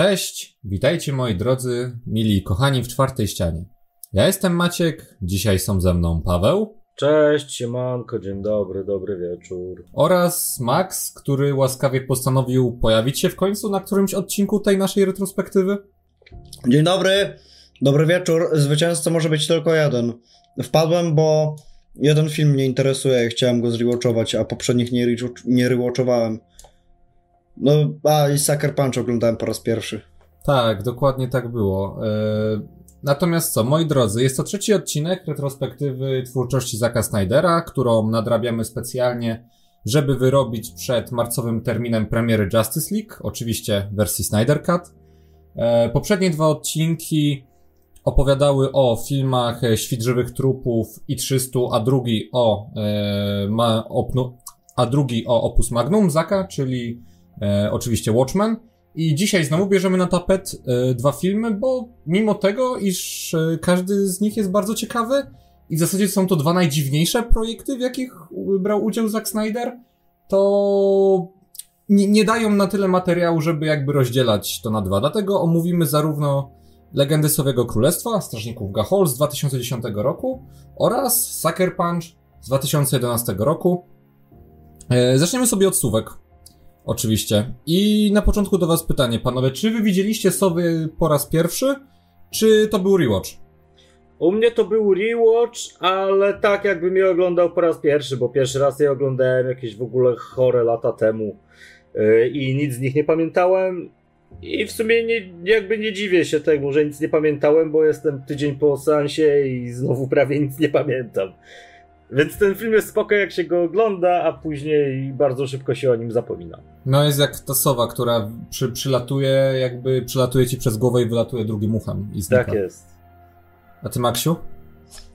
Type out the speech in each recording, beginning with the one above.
Cześć, witajcie moi drodzy, mili kochani w czwartej ścianie. Ja jestem Maciek, dzisiaj są ze mną Paweł Cześć, siemanko, dzień dobry, dobry wieczór. oraz Max, który łaskawie postanowił pojawić się w końcu na którymś odcinku tej naszej retrospektywy. Dzień dobry, dobry wieczór. Zwycięzca może być tylko jeden. Wpadłem, bo jeden film mnie interesuje i chciałem go zrewatchować, a poprzednich nie, rewatch- nie rewatchowałem. No, a i Sucker Punch oglądałem po raz pierwszy. Tak, dokładnie tak było. E, Natomiast co, moi drodzy, jest to trzeci odcinek retrospektywy twórczości Zaka Snydera, którą nadrabiamy specjalnie, żeby wyrobić przed marcowym terminem premiery Justice League, oczywiście wersji Snyder Cut. E, Poprzednie dwa odcinki opowiadały o filmach e, Świt żywych trupów i 300, a drugi o, a drugi o Opus Magnum Zaka, czyli e, oczywiście Watchmen. I dzisiaj znowu bierzemy na tapet e, dwa filmy, bo mimo tego, iż e, każdy z nich jest bardzo ciekawy i w zasadzie są to dwa najdziwniejsze projekty, w jakich brał udział Zack Snyder, to nie, nie dają na tyle materiału, żeby jakby rozdzielać to na dwa. Dlatego omówimy zarówno Legendy Sowiego Królestwa, Strażników Gahol z 2010 roku oraz Sucker Punch z 2011 roku. Zaczniemy sobie od słówek. Oczywiście. I na początku do was pytanie, panowie, czy wy widzieliście Sowy po raz pierwszy, czy to był rewatch? U mnie to był rewatch, ale tak jakbym je oglądał po raz pierwszy, bo pierwszy raz je oglądałem jakieś w ogóle chore lata temu yy, i nic z nich nie pamiętałem. I w sumie nie, jakby nie dziwię się temu, że nic nie pamiętałem, bo jestem tydzień po seansie i znowu prawie nic nie pamiętam. Więc ten film jest spoko jak się go ogląda, a później bardzo szybko się o nim zapomina. No jest jak ta sowa, która przy, przylatuje, jakby przylatuje ci przez głowę i wylatuje drugim uchem i znika. Tak jest. A ty, Maksiu?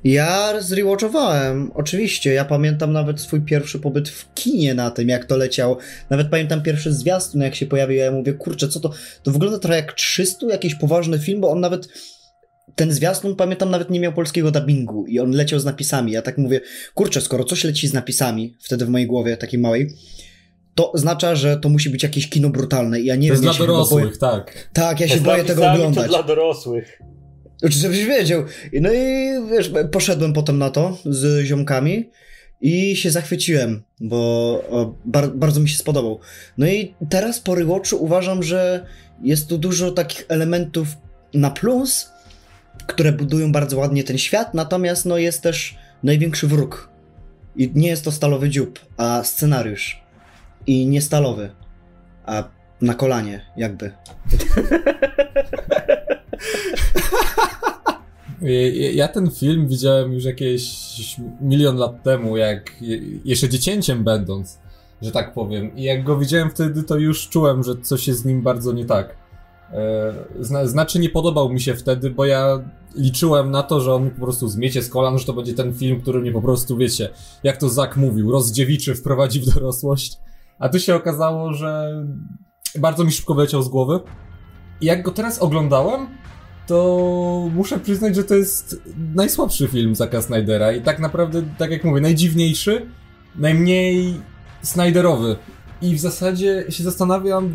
Ja zrewatchowałem, oczywiście. Ja pamiętam nawet swój pierwszy pobyt w kinie na tym, jak to leciał. Nawet pamiętam pierwszy zwiastun, jak się pojawił. Ja mówię, kurczę, co to? To wygląda trochę jak 300, jakiś poważny film, bo on nawet. Ten zwiastun, pamiętam, nawet nie miał polskiego dubbingu i on leciał z napisami. Ja tak mówię, kurczę, skoro coś leci z napisami, wtedy w mojej głowie, takiej małej, to oznacza, że to musi być jakieś kino brutalne. I ja nie To jest wiem, ja dla się dorosłych, tak. Tak, ja się Z boję tego oglądać. To dla dorosłych. Znaczy, żebyś wiedział. No i wiesz, poszedłem potem na to z ziomkami i się zachwyciłem, bo bar bardzo mi się spodobał. No i teraz po rewatchu uważam, że jest tu dużo takich elementów na plus, które budują bardzo ładnie ten świat, natomiast no jest też największy wróg. I nie jest to stalowy dziób, a scenariusz. I nie stalowy, a na kolanie jakby. Ja- ten film widziałem już jakieś milion lat temu, jak je- jeszcze dziecięciem będąc, że tak powiem. I jak go widziałem wtedy, to już czułem, że coś jest z nim bardzo nie tak. E, Zna, znaczy nie podobał mi się wtedy, bo ja liczyłem na to, że on mi po prostu zmiecie z kolan, że to będzie ten film, który mnie po prostu, wiecie, jak to Zak mówił, rozdziewiczy, wprowadzi w dorosłość. A tu się okazało, że bardzo mi szybko wyleciał z głowy. I jak go teraz oglądałem, to muszę przyznać, że to jest najsłabszy film Zacka Snydera i tak naprawdę, tak jak mówię, najdziwniejszy, najmniej Snyderowy. I w zasadzie się zastanawiam,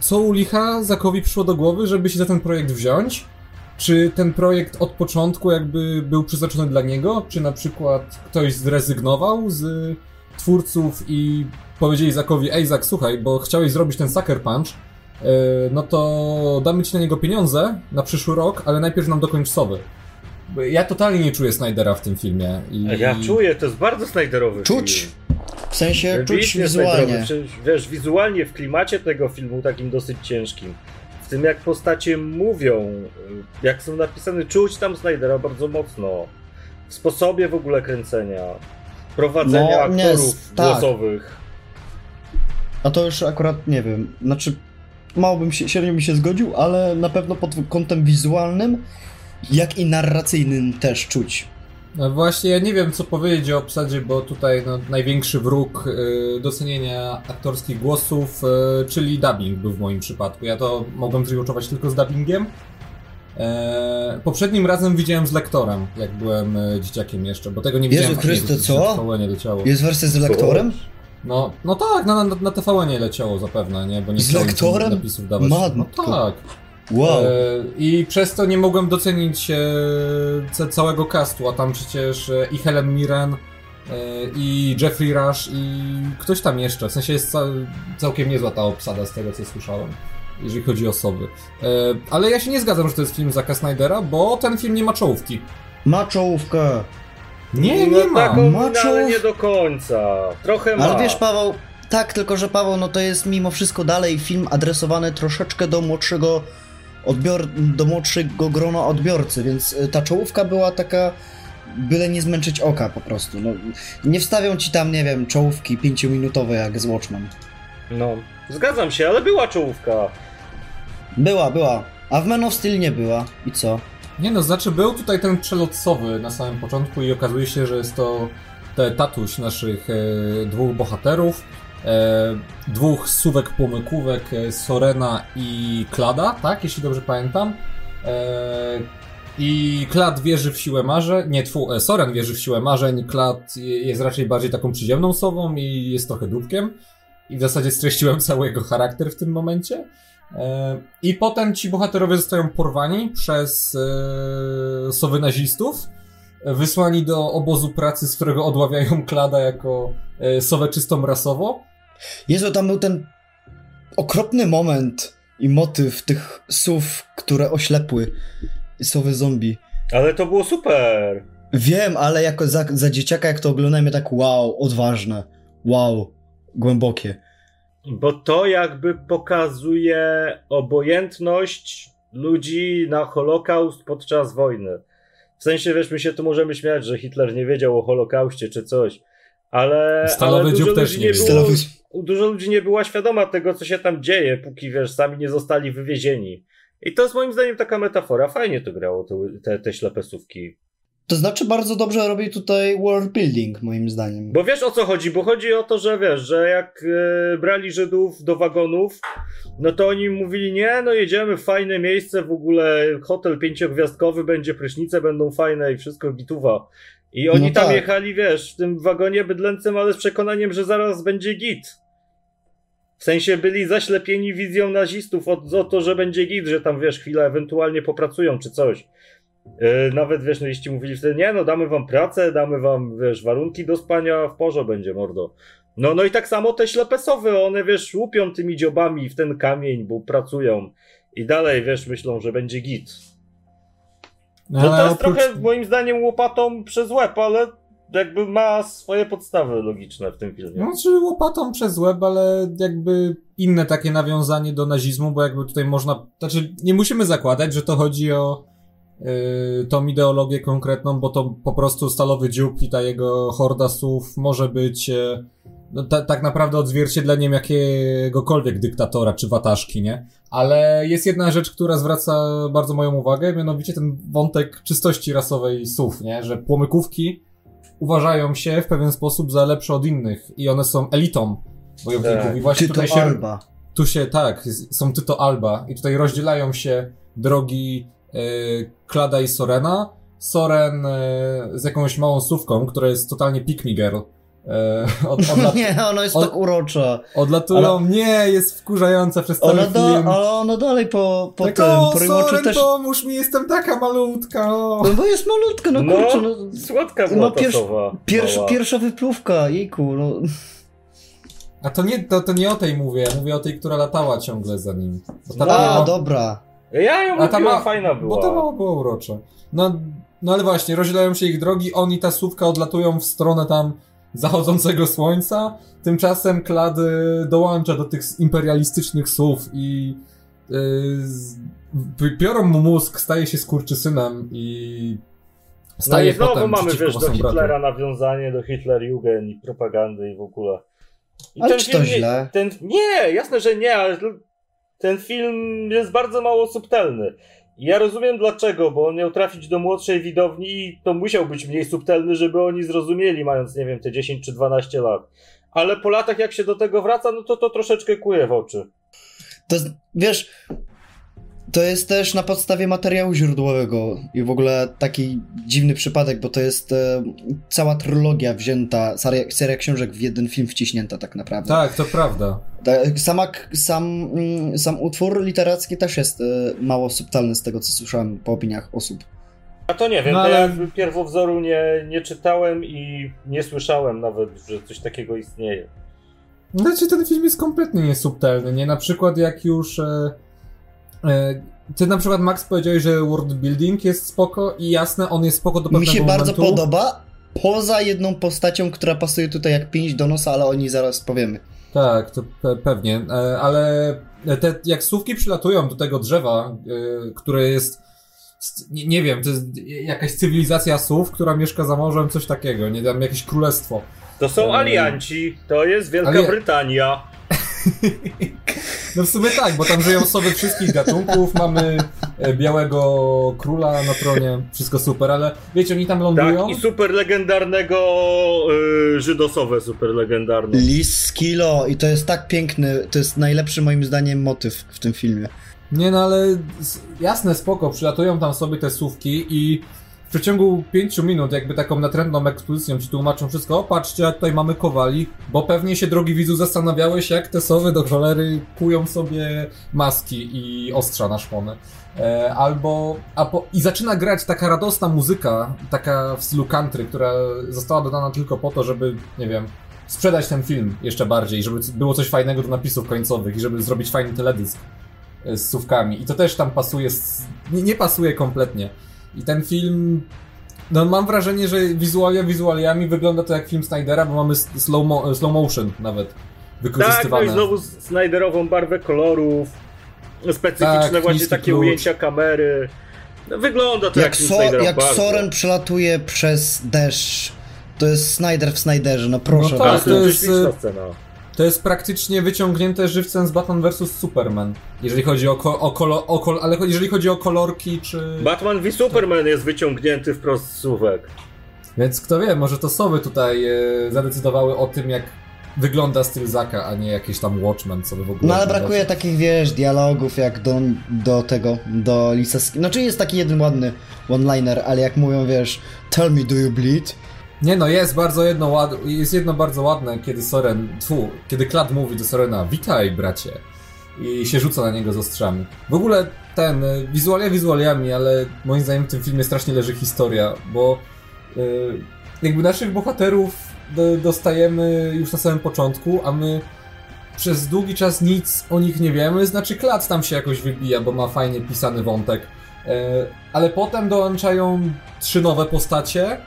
co u licha Zackowi przyszło do głowy, żeby się za ten projekt wziąć. Czy ten projekt od początku jakby był przeznaczony dla niego? Czy na przykład ktoś zrezygnował z twórców i powiedzieli Zackowi, ej Zack, słuchaj, bo chciałeś zrobić ten Sucker Punch, Yy, no to damy ci na niego pieniądze na przyszły rok, ale najpierw nam dokończ sowy. Ja totalnie nie czuję Snydera w tym filmie. I... Ja czuję, to jest bardzo Snyderowy Czuć! film. W sensie czuć wizualnie. Wiesz, wizualnie w klimacie tego filmu takim dosyć ciężkim. W tym jak postacie mówią, jak są napisane, czuć tam Snydera bardzo mocno. W sposobie w ogóle kręcenia, prowadzenia No, aktorów tak. głosowych. A to już akurat nie wiem. Znaczy, mało bym się, średnio bym się zgodził, ale na pewno pod kątem wizualnym, jak i narracyjnym też czuć. No właśnie, ja nie wiem co powiedzieć o obsadzie, bo tutaj no, największy wróg y, docenienia aktorskich głosów, y, czyli dubbing był w moim przypadku. Ja to mogłem zrewatchować tylko z dubbingiem. E, poprzednim razem widziałem z lektorem, jak byłem e, dzieciakiem jeszcze, bo tego nie Jezu widziałem. Chryste, wcześniej, co? szkolenie leciało. Jest wersja z lektorem? No, no tak, na, na, na TVN nie leciało zapewne, nie? Bo nie Z lektorem? napisów dawać. Matko. No tak. Wow. E, I przez to nie mogłem docenić e, ca- całego castu, a tam przecież e, i Helen Mirren, e, i Jeffrey Rush, i ktoś tam jeszcze. W sensie jest ca- całkiem niezła ta obsada z tego, co słyszałem, jeżeli chodzi o osoby. E, ale ja się nie zgadzam, że to jest film Zaka Snydera, bo ten film nie ma czołówki. Ma czołówkę. Nie, no, nie ma. Taką, Ma no, ale czołów- nie do końca. Trochę ma. Ale wiesz, Paweł, tak, tylko że Paweł, no to jest mimo wszystko dalej film adresowany troszeczkę do młodszego odbior... do młodszego grona odbiorcy, więc y, ta czołówka była taka byle nie zmęczyć oka po prostu. No, nie wstawią ci tam, nie wiem, czołówki pięciominutowe jak z Watchmen. No, zgadzam się, ale była czołówka. Była, była. A w Man of Steel nie była. I co? Nie no, znaczy był tutaj ten przelot sowy na samym początku i okazuje się, że jest to te tatuś naszych e, dwóch bohaterów, e, dwóch suwek płomykówek, e, Sorena i Klada, tak, jeśli dobrze pamiętam. E, I Klad wierzy w siłę marzeń, nie, tfu, e, Soren wierzy w siłę marzeń, Klad jest raczej bardziej taką przyziemną sobą i jest trochę dupkiem. I w zasadzie streściłem cały jego charakter w tym momencie. E, I potem ci bohaterowie zostają porwani przez e, sowy nazistów, e, wysłani do obozu pracy, z którego odławiają Klada jako e, sowę czystą rasowo. Jezu, tam był ten okropny moment i motyw tych słów, które oślepły sowy zombie. Ale to było super. Wiem, ale jako za, za dzieciaka, jak to oglądałem, ja tak wow, odważne, wow, głębokie. Bo to jakby pokazuje obojętność ludzi na Holokaust podczas wojny. W sensie, wiesz, my się tu możemy śmiać, że Hitler nie wiedział o Holokauście czy coś, ale, Stalowy ale dziób dużo też ludzi nie nie wiedział. było, Stalowy- dużo ludzi nie była świadoma tego, co się tam dzieje, póki, wiesz, sami nie zostali wywiezieni. I to jest moim zdaniem taka metafora. Fajnie to grało, te, te, te ślepesówki. To znaczy bardzo dobrze robi tutaj world building, moim zdaniem. Bo wiesz o co chodzi? Bo chodzi o to, że wiesz, że jak e, brali Żydów do wagonów, no to oni mówili, nie, no jedziemy w fajne miejsce, w ogóle hotel pięciogwiazdkowy, będzie prysznice, będą fajne i wszystko gituwa. I oni No tam tak. jechali, wiesz, w tym wagonie bydlęcym, ale z przekonaniem, że zaraz będzie git. W sensie byli zaślepieni wizją nazistów o, o to, że będzie git, że tam, wiesz, chwilę ewentualnie popracują czy coś. Yy, nawet wiesz, no jeśli mówili wtedy, nie no, damy wam pracę, damy wam, wiesz, warunki do spania, w porze będzie, mordo. No, no i tak samo te ślepesowe, one, wiesz, łupią tymi dziobami w ten kamień, bo pracują. I dalej, wiesz, myślą, że będzie git. No, to jest oprócz- trochę, moim zdaniem, łopatą przez łeb, ale jakby ma swoje podstawy logiczne w tym filmie. No, czy łopatą przez łeb, ale jakby inne takie nawiązanie do nazizmu, bo jakby tutaj można, znaczy nie musimy zakładać, że to chodzi o tą ideologię konkretną, bo to po prostu stalowy dziób i ta jego horda słów może być yy, no, ta, tak naprawdę odzwierciedleniem jakiegokolwiek dyktatora czy wataszki, nie? Ale jest jedna rzecz, która zwraca bardzo moją uwagę, mianowicie ten wątek czystości rasowej słów, nie? Że płomykówki uważają się w pewien sposób za lepsze od innych i one są elitą bojowników. Tak. I właśnie Tyto tutaj się, Alba. tu się, tak, są Tyto Alba i tutaj rozdzielają się drogi Klada i Sorena. Soren e, z jakąś małą sówką, która jest totalnie pick girl. E, od, odla, Nie, ona jest on- tak urocza. odlatują, nie, jest wkurzająca przez cały Ona, film. ale ona dalej po, po tak, tym, o, po też... pomóż mi, jestem taka malutka. O. No bo jest malutka, no No, kurczę, no... słodka No, ta sowa. Pierwsza, wypłówka, jejku, no... A to nie, to, to nie o tej mówię, ja mówię o tej, która latała ciągle za nim. Ta No, A, dobra. Ja ją A ta ma- fajna była. Bo to było, było urocze. No, no ale właśnie, rozdzielają się ich drogi, on i ta słówka odlatują w stronę tam zachodzącego słońca. Tymczasem Klad y, dołącza do tych imperialistycznych słów i y, pi- biorą mu mózg, staje się skurczysynem i No staje i znowu potem mamy, wiesz, do Hitlera nawiązanie, do Hitlerjugend i propagandy i w ogóle. I Ale ten czy to film nie- źle? Ten, nie, jasne, że nie, ale ten film jest bardzo mało subtelny. Ja rozumiem dlaczego, bo on miał trafić do młodszej widowni i to musiał być mniej subtelny, żeby oni zrozumieli, mając, nie wiem, te 10 czy 12 lat. Ale po latach, jak się do tego wraca, no to to troszeczkę kuje w oczy. To wiesz, To jest też na podstawie materiału źródłowego i w ogóle taki dziwny przypadek, bo to jest e, cała trylogia wzięta, seria, seria książek w jeden film wciśnięta tak naprawdę. Tak, to prawda. Ta- Sama, sam, mm, sam utwór literacki też jest e, mało subtelny z tego, co słyszałem po opiniach osób. A to nie wiem, No, to ale- ja pierwowzoru nie, nie czytałem i nie słyszałem nawet, że coś takiego istnieje. Znaczy ten film jest kompletnie niesubtelny, nie? Na przykład jak już... E, ty na przykład, Max, powiedziałeś, że world building jest spoko i jasne, on jest spoko do pewnego Mi się bardzo momentu. podoba, poza jedną postacią, która pasuje tutaj jak pięć do nosa, ale o niej zaraz powiemy. Tak, to pe pewnie, e, ale te, jak słówki przylatują do tego drzewa, e, które jest, nie, wiem, to jest jakaś cywilizacja słów, która mieszka za morzem, coś takiego, nie wiem, jakieś królestwo. To są alianci, to jest Wielka Ale- Brytania. No w sumie tak, bo tam żyją osoby wszystkich gatunków, mamy e, białego króla na tronie, wszystko super, ale wiecie, oni tam lądują. Tak, i super legendarnego y, Żydosowe super legendarne. Lis Skilo i to jest tak piękny, to jest najlepszy moim zdaniem motyw w tym filmie. Nie no, ale jasne, spoko, przylatują tam sobie te słówki i w przeciągu pięciu minut jakby taką natrętną ekspozycją ci tłumaczą wszystko, o patrzcie, jak tutaj mamy kowali, bo pewnie się, drogi widzu, zastanawiałeś, jak te sowy do cholery kują sobie maski i ostrza na szpony. E, albo, a po, i zaczyna grać taka radosna muzyka, taka w stylu country, która została dodana tylko po to, żeby, nie wiem, sprzedać ten film jeszcze bardziej, żeby było coś fajnego do napisów końcowych i żeby zrobić fajny teledysk e, z słówkami. I to też tam pasuje, nie, nie pasuje kompletnie. I ten film, no mam wrażenie, że wizualia wizualiami wygląda to jak film Snydera, bo mamy slow, mo slow motion nawet Tak, no wykorzystywane. i znowu Snyderową barwę kolorów, specyficzne Tak, właśnie takie klucz. ujęcia kamery. No, wygląda to jak, Jak, film so, jak bardzo. Soren przelatuje przez deszcz, to jest Snyder w Snyderze, no proszę No tak, was. To to jest e, scena. To jest praktycznie wyciągnięte żywcem z Batman vs Superman. Jeżeli chodzi o, ko o kolor, o kol ale jeżeli chodzi o kolorki czy... Batman v Superman jest wyciągnięty wprost z słówek. Więc kto wie, może to sowy tutaj e, zadecydowały o tym, jak wygląda styl Zaka, a nie jakiś tam Watchman, co by w ogóle... No ale brakuje takich, wiesz, dialogów jak do, do tego, do Lisa Sk- No czy jest taki jeden ładny one-liner, ale jak mówią, wiesz, tell me do you bleed? Nie no, jest bardzo jedno ład... jest jedno bardzo ładne, kiedy Soren, tfu, kiedy Klad mówi do Sorena, witaj bracie, i się rzuca na niego z ostrzami. W ogóle ten, e, wizualia wizualiami, ale moim zdaniem w tym filmie strasznie leży historia, bo e, jakby naszych bohaterów do, dostajemy już na samym początku, a my przez długi czas nic o nich nie wiemy, znaczy Klad tam się jakoś wybija, bo ma fajnie pisany wątek, e, ale potem dołączają trzy nowe postacie,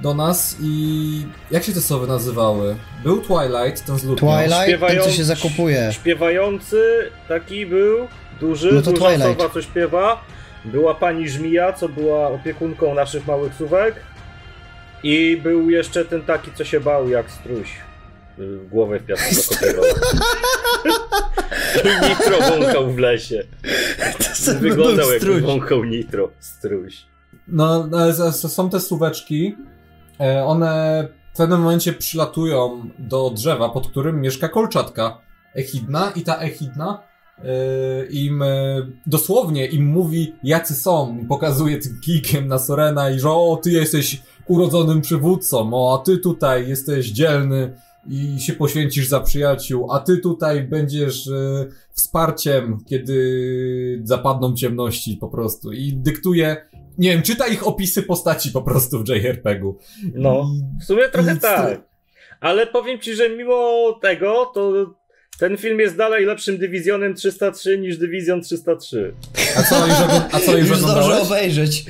do nas i jak się te sowy nazywały? Był Twilight, ten z lutnią. Twilight, ten co Śpiewający- się zakopuje. Śpiewający taki był, duży, No to duża Twilight. sowa, co śpiewa. Była pani Żmija, co była opiekunką naszych małych słówek. I był jeszcze ten taki, co się bał jak struś. Y, Głowę w piasku zakopywał. I nitro wąchał w lesie. Wyglądał jakby wąchał nitro, struś. No, ale są te słóweczki, one w pewnym momencie przylatują do drzewa, pod którym mieszka kolczatka echidna i ta echidna e, im e, dosłownie im mówi jacy są, pokazuje tym kijkiem na Sorena i że o, ty jesteś urodzonym przywódcą, o, a ty tutaj jesteś dzielny i się poświęcisz za przyjaciół, a ty tutaj będziesz e, wsparciem, kiedy zapadną ciemności po prostu. I dyktuje nie wiem, czyta ich opisy postaci po prostu w JRPG-u. No, w sumie trochę i- tak. Ale powiem ci, że mimo tego, to ten film jest dalej lepszym dywizjonem 303 niż dywizjon 303. A co już, a co już, Już oglądałeś? obejrzeć.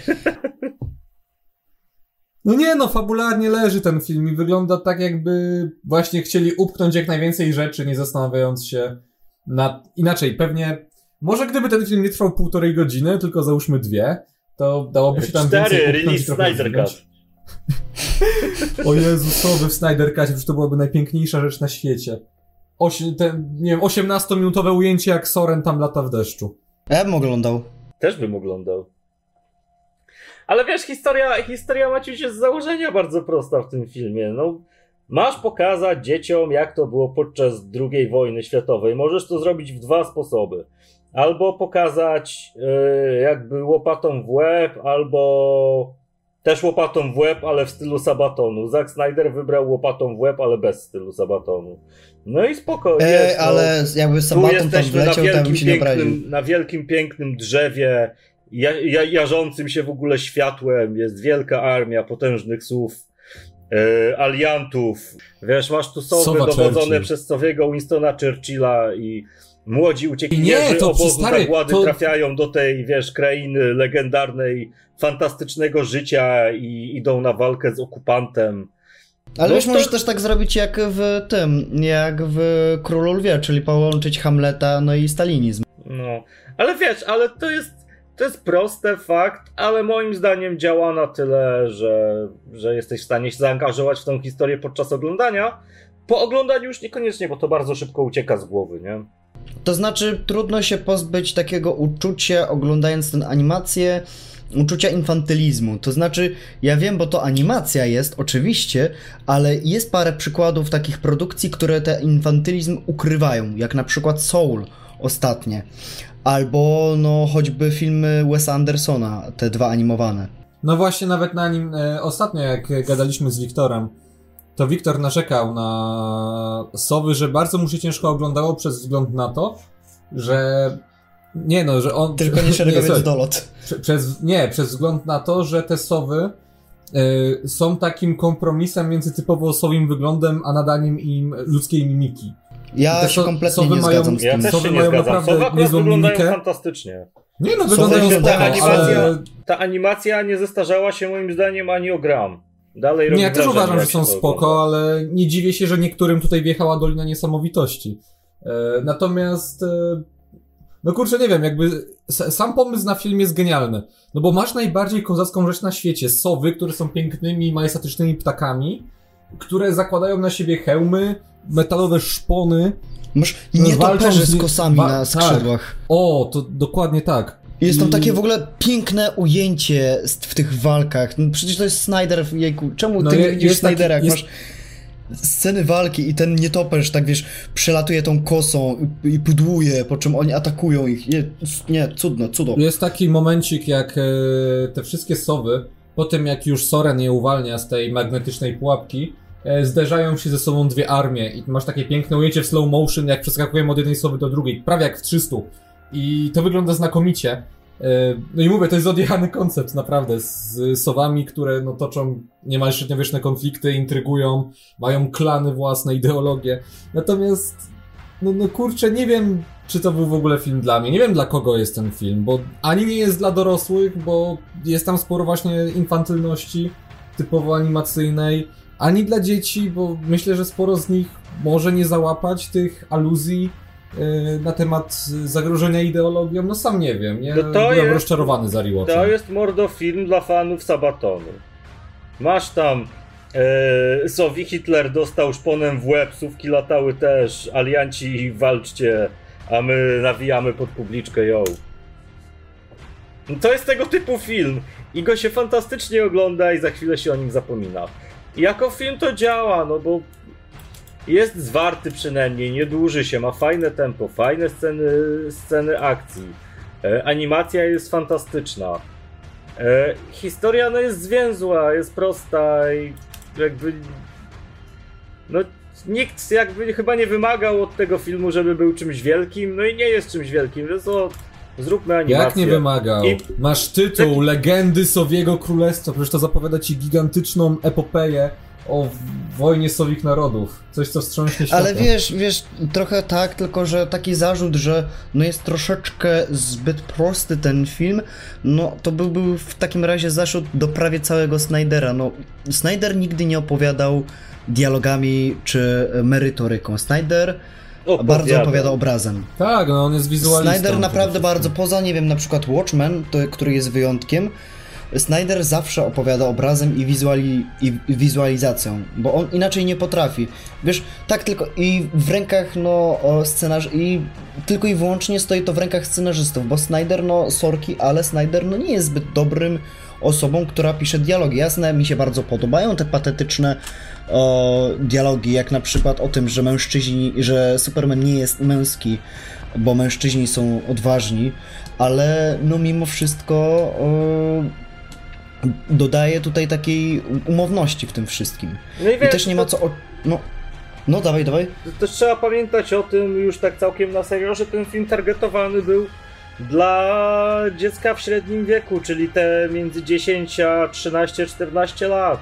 No nie no, fabularnie leży ten film i wygląda tak jakby właśnie chcieli upchnąć jak najwięcej rzeczy, nie zastanawiając się nad... Inaczej, pewnie... Może gdyby ten film nie trwał półtorej godziny, tylko załóżmy dwie, to dałoby się tam Cztery, więcej release Snyder. Cut. O Jezu, co wy w Snyder Cutie, przecież to byłaby najpiękniejsza rzecz na świecie. Osi, nie wiem, 18-minutowe ujęcie jak Soren tam lata w deszczu. Ja bym oglądał. Też bym oglądał. Ale wiesz, historia, historia Maciuś jest z założenia bardzo prosta w tym filmie. No, masz pokazać dzieciom, jak to było podczas II wojny światowej. Możesz to zrobić w dwa sposoby. Albo pokazać yy, jakby łopatą w łeb, albo też łopatą w łeb, ale w stylu Sabatonu. Zack Snyder wybrał łopatą w łeb, ale bez stylu Sabatonu. No i spoko. Ej, jest, no. ale jakby Sabaton tam wleciał, to bym się nie obraził. pięknym, na wielkim, pięknym drzewie, ja, ja, jarzącym się w ogóle światłem, jest wielka armia potężnych słów, e, aliantów. Wiesz, masz tu sowy Sowa dowodzone Churchill. przez Sowiego Winstona Churchilla i młodzi uciekinierzy Nie, to obozu stary, zagłady to- trafiają do tej, wiesz, krainy legendarnej, fantastycznego życia i idą na walkę z okupantem. Ale No wiesz, to- możesz też tak zrobić jak w tym, jak w Królu Lwie, czyli połączyć Hamleta, no i stalinizm. No, ale wiesz, ale to jest, to jest proste, fakt, ale moim zdaniem działa na tyle, że, że jesteś w stanie się zaangażować w tą historię podczas oglądania. Po oglądaniu już niekoniecznie, bo to bardzo szybko ucieka z głowy, nie? To znaczy, trudno się pozbyć takiego uczucia, oglądając tę animację, uczucia infantylizmu. To znaczy, ja wiem, bo to animacja jest, oczywiście, ale jest parę przykładów takich produkcji, które ten infantylizm ukrywają, jak na przykład Soul ostatnie, albo no choćby filmy Wesa Andersona, te dwa animowane. No właśnie, nawet na nim e, ostatnio, jak gadaliśmy z Wiktorem, to Wiktor narzekał na Sowy, że bardzo mu się ciężko oglądało przez wzgląd na to, że. Nie no, że on. Tylko nie szeregowiec dolot. Prze, przez, nie, przez wzgląd na to, że te sowy y, są takim kompromisem między typowo sowim wyglądem, a nadaniem im ludzkiej mimiki. Ja Te się so- kompletnie sowy nie mają- zgadzam z Ja tym. też Sowy się nie mają zgadzam. naprawdę niezłą wyglądają mimikę. fantastycznie. Nie no, wyglądają spoko, animacja- ale... Ta animacja nie zestarzała się moim zdaniem ani o gram. Dalej robi Nie, ja też uważam, że są spoko, ogląda. ale nie dziwię się, że niektórym tutaj wjechała Dolina Niesamowitości. E, natomiast, e, no kurczę, nie wiem, jakby sam pomysł na film jest genialny. No bo masz najbardziej kozacką rzecz na świecie. Sowy, które są pięknymi, majestatycznymi ptakami, które zakładają na siebie hełmy, metalowe szpony. Masz walczą nietoperze z nie- kosami na tak. skrzydłach. O, to dokładnie tak. Jest tam takie w ogóle piękne ujęcie w tych walkach. No przecież to jest Snyder, jejku, czemu No ty nie widzisz taki- Snydera, jak jest- masz sceny walki i ten nietoperz, tak wiesz, przelatuje tą kosą i, i pudłuje, po czym oni atakują ich. Nie, nie cudno, cudo. Jest taki momencik, jak e, te wszystkie sowy, po tym jak już Soren je uwalnia z tej magnetycznej pułapki, e, zderzają się ze sobą dwie armie i masz takie piękne ujęcie w slow motion, jak przeskakujemy od jednej sowy do drugiej, prawie jak w 300. I to wygląda znakomicie. E, No i mówię, to jest odjechany koncept, naprawdę, z sowami, które no, toczą niemal średniowieczne konflikty, intrygują, mają klany własne, ideologie. Natomiast, no, no kurczę, nie wiem, czy to był w ogóle film dla mnie. Nie wiem, dla kogo jest ten film, bo ani nie jest dla dorosłych, bo jest tam sporo właśnie infantylności, typowo animacyjnej, ani dla dzieci, bo myślę, że sporo z nich może nie załapać tych aluzji na temat zagrożenia ideologią. No sam nie wiem, nie? No to Byłem jest- rozczarowany za rewatchem. To jest mordo film dla fanów Sabatonu. Masz tam e, Sowi Hitler dostał szponem w łeb, sówki latały też, alianci walczcie, a my nawijamy pod publiczkę, yo. No To jest tego typu film i go się fantastycznie ogląda i za chwilę się o nim zapomina. I jako film to działa, no bo jest zwarty przynajmniej, nie dłuży się, ma fajne tempo, fajne sceny, sceny akcji. E, animacja jest fantastyczna. E, historia no jest zwięzła, jest prosta i jakby. No, nikt jakby chyba nie wymagał od tego filmu, żeby był czymś wielkim, no i nie jest czymś wielkim, więc o, zróbmy animację. Jak nie wymagał? I- Masz tytuł Legendy Sowiego Królestwa, przecież to zapowiada ci gigantyczną epopeję o wojnie Sowich Narodów. Coś, co wstrząśnie światem. Ale wiesz, wiesz, trochę tak, tylko że taki zarzut, że no jest troszeczkę zbyt prosty ten film, no to byłby w takim razie zarzut do prawie całego Snydera. No, Snyder nigdy nie opowiadał dialogami czy merytoryką. Snyder bardzo opowiada obrazem. Tak, no on jest wizualistą. Snyder naprawdę bardzo, poza, nie wiem, na przykład Watchmen, to, który jest wyjątkiem, Snyder zawsze opowiada obrazem i, wizuali, i wizualizacją, bo on inaczej nie potrafi. Wiesz, tak tylko i w rękach, no, o, scenarz i tylko i wyłącznie stoi to w rękach scenarzystów, bo Snyder, no, sorki, ale Snyder, no, nie jest zbyt dobrym osobą, która pisze dialogi. Jasne, mi się bardzo podobają te patetyczne o, dialogi, jak na przykład o tym, że mężczyźni, że Superman nie jest męski, bo mężczyźni są odważni, ale no mimo wszystko e, dodaje tutaj takiej umowności w tym wszystkim. No i, I wiesz, też nie ma co. O... No, no dawaj, dawaj. Też trzeba pamiętać o tym już tak całkiem na serio, że ten film targetowany był dla dziecka w średnim wieku, czyli te między 10 a 13-14 lat.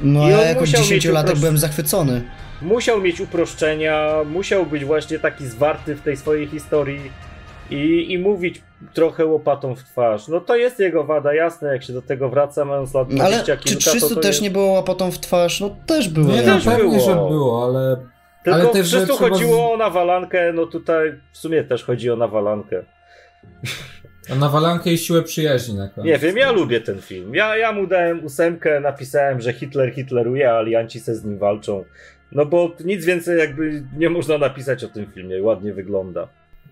No I a ja jako musiał mieć 10-latek uprosz- byłem zachwycony. Musiał mieć uproszczenia, musiał być właśnie taki zwarty w tej swojej historii i, i mówić trochę łopatą w twarz. No to jest jego wada, jasne, jak się do tego wraca, mając lat 20 Ale kilka, czy to 300 to też jest... nie było łapotą w twarz? No też było. Nie, też pewnie, było. że było, ale Tylko ale też, to trzeba chodziło o nawalankę, no tutaj w sumie też chodzi o nawalankę. na walankę i siłę przyjaźni na koniec. Nie wiem, ja lubię ten film. Ja, ja mu dałem ósemkę, napisałem, że Hitler hitleruje, a alianci se z nim walczą. No bo nic więcej jakby nie można napisać o tym filmie, ładnie wygląda.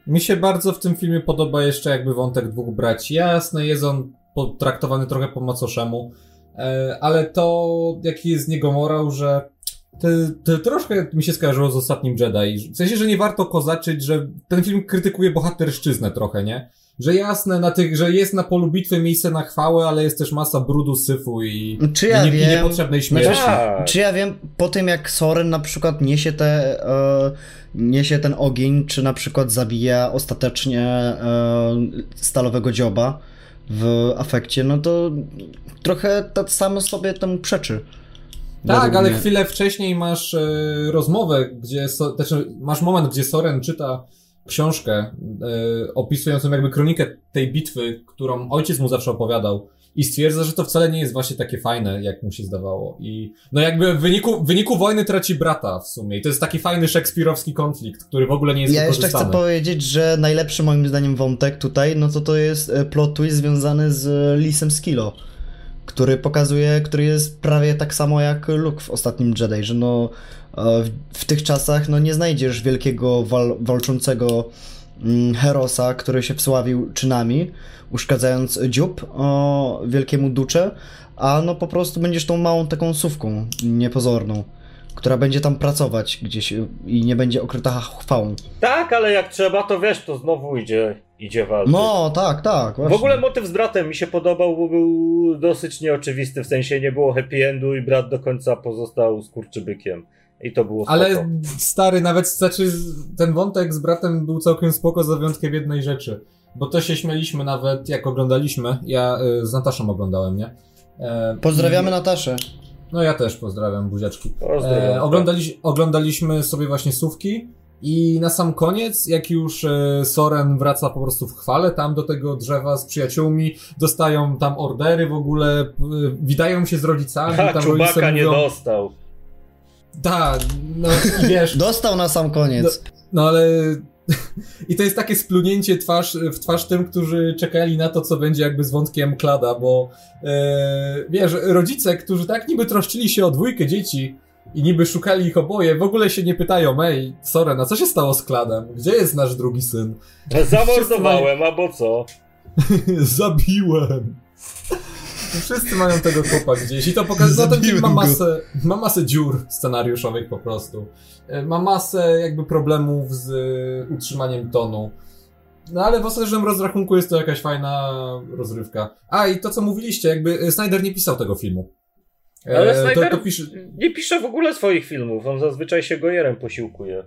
Mi się bardzo w tym filmie podoba jeszcze jakby wątek dwóch braci. Jasne, jest on potraktowany trochę po macoszemu, e, ale to jaki jest z niego morał, że to, to troszkę mi się skojarzyło z ostatnim Jedi. W sensie, że nie warto kozaczyć, że ten film krytykuje bohaterszczyznę trochę, nie? Że jasne, na tych, że jest na polu bitwy miejsce na chwałę, ale jest też masa brudu, syfu i, Czy ja i, nie, i wiem? niepotrzebnej śmierci. Tak. Czy ja wiem, po tym jak Soren na przykład niesie, te, e, niesie ten ogień, czy na przykład zabija ostatecznie e, stalowego dzioba w afekcie, no to trochę to samo sobie temu przeczy. Tak, ale mnie. chwilę wcześniej masz e, rozmowę, gdzie so, znaczy, masz moment, gdzie Soren czyta książkę e, opisującą jakby kronikę tej bitwy, którą ojciec mu zawsze opowiadał i stwierdza, że to wcale nie jest właśnie takie fajne, jak mu się zdawało. I no jakby w wyniku, w wyniku wojny traci brata w sumie. I to jest taki fajny szekspirowski konflikt, który w ogóle nie jest Ja jeszcze chcę powiedzieć, że najlepszy moim zdaniem wątek tutaj, no to to jest e, plot twist związany z Lisem Skilo, który pokazuje, który jest prawie tak samo jak Luke w ostatnim Jedi, że no e, w, w tych czasach no nie znajdziesz wielkiego wal, walczącego mm, herosa, który się wsławił czynami, uszkadzając dziób o wielkiemu ducze, a no po prostu będziesz tą małą taką sówką niepozorną, która będzie tam pracować gdzieś y, i nie będzie okryta chwałą. Tak, ale jak trzeba, to wiesz, to znowu idzie, idzie walczyć. No, tak, tak. W Właśnie. ogóle motyw z bratem mi się podobał, bo był dosyć nieoczywisty, w sensie nie było happy endu i brat do końca pozostał skurczybykiem. I to było spoko. Ale stary, nawet, znaczy, ten wątek z bratem był całkiem spoko za wyjątkiem jednej rzeczy. Bo to się śmialiśmy nawet, jak oglądaliśmy. Ja y, z Nataszą oglądałem, nie? E, Pozdrawiamy i- Nataszę. No ja też pozdrawiam, buziaczki. Pozdrawiam. E, oglądali, oglądaliśmy sobie właśnie słówki i na sam koniec, jak już e, Soren wraca po prostu w chwale tam do tego drzewa z przyjaciółmi, dostają tam ordery w ogóle, e, witają się z rodzicami, Ha, tam rodzice nie mówią, dostał. tak, no i wiesz, Dostał na sam koniec. no ale i to jest takie splunięcie twarz, w twarz tym, którzy czekali na to, co będzie jakby z wątkiem Klada, bo e, wiesz, rodzice, którzy tak niby troszczyli się o dwójkę dzieci i niby szukali ich oboje, w ogóle się nie pytają, ej, Soren, a co się stało z Kladem? Gdzie jest nasz drugi syn? Zamordowałem, albo co? Zabiłem. Wszyscy mają tego chłopa gdzieś i to pokazuje, no ten film ma masę, ma masę dziur scenariuszowych po prostu. E, Ma masę jakby problemów z e, utrzymaniem tonu. No ale w ostatecznym rozrachunku jest to jakaś fajna rozrywka. A i to co mówiliście, jakby e, Snyder nie pisał tego filmu. E, Ale to, Snyder to pisze, nie pisze w ogóle swoich filmów, on zazwyczaj się gojerem posiłkuje.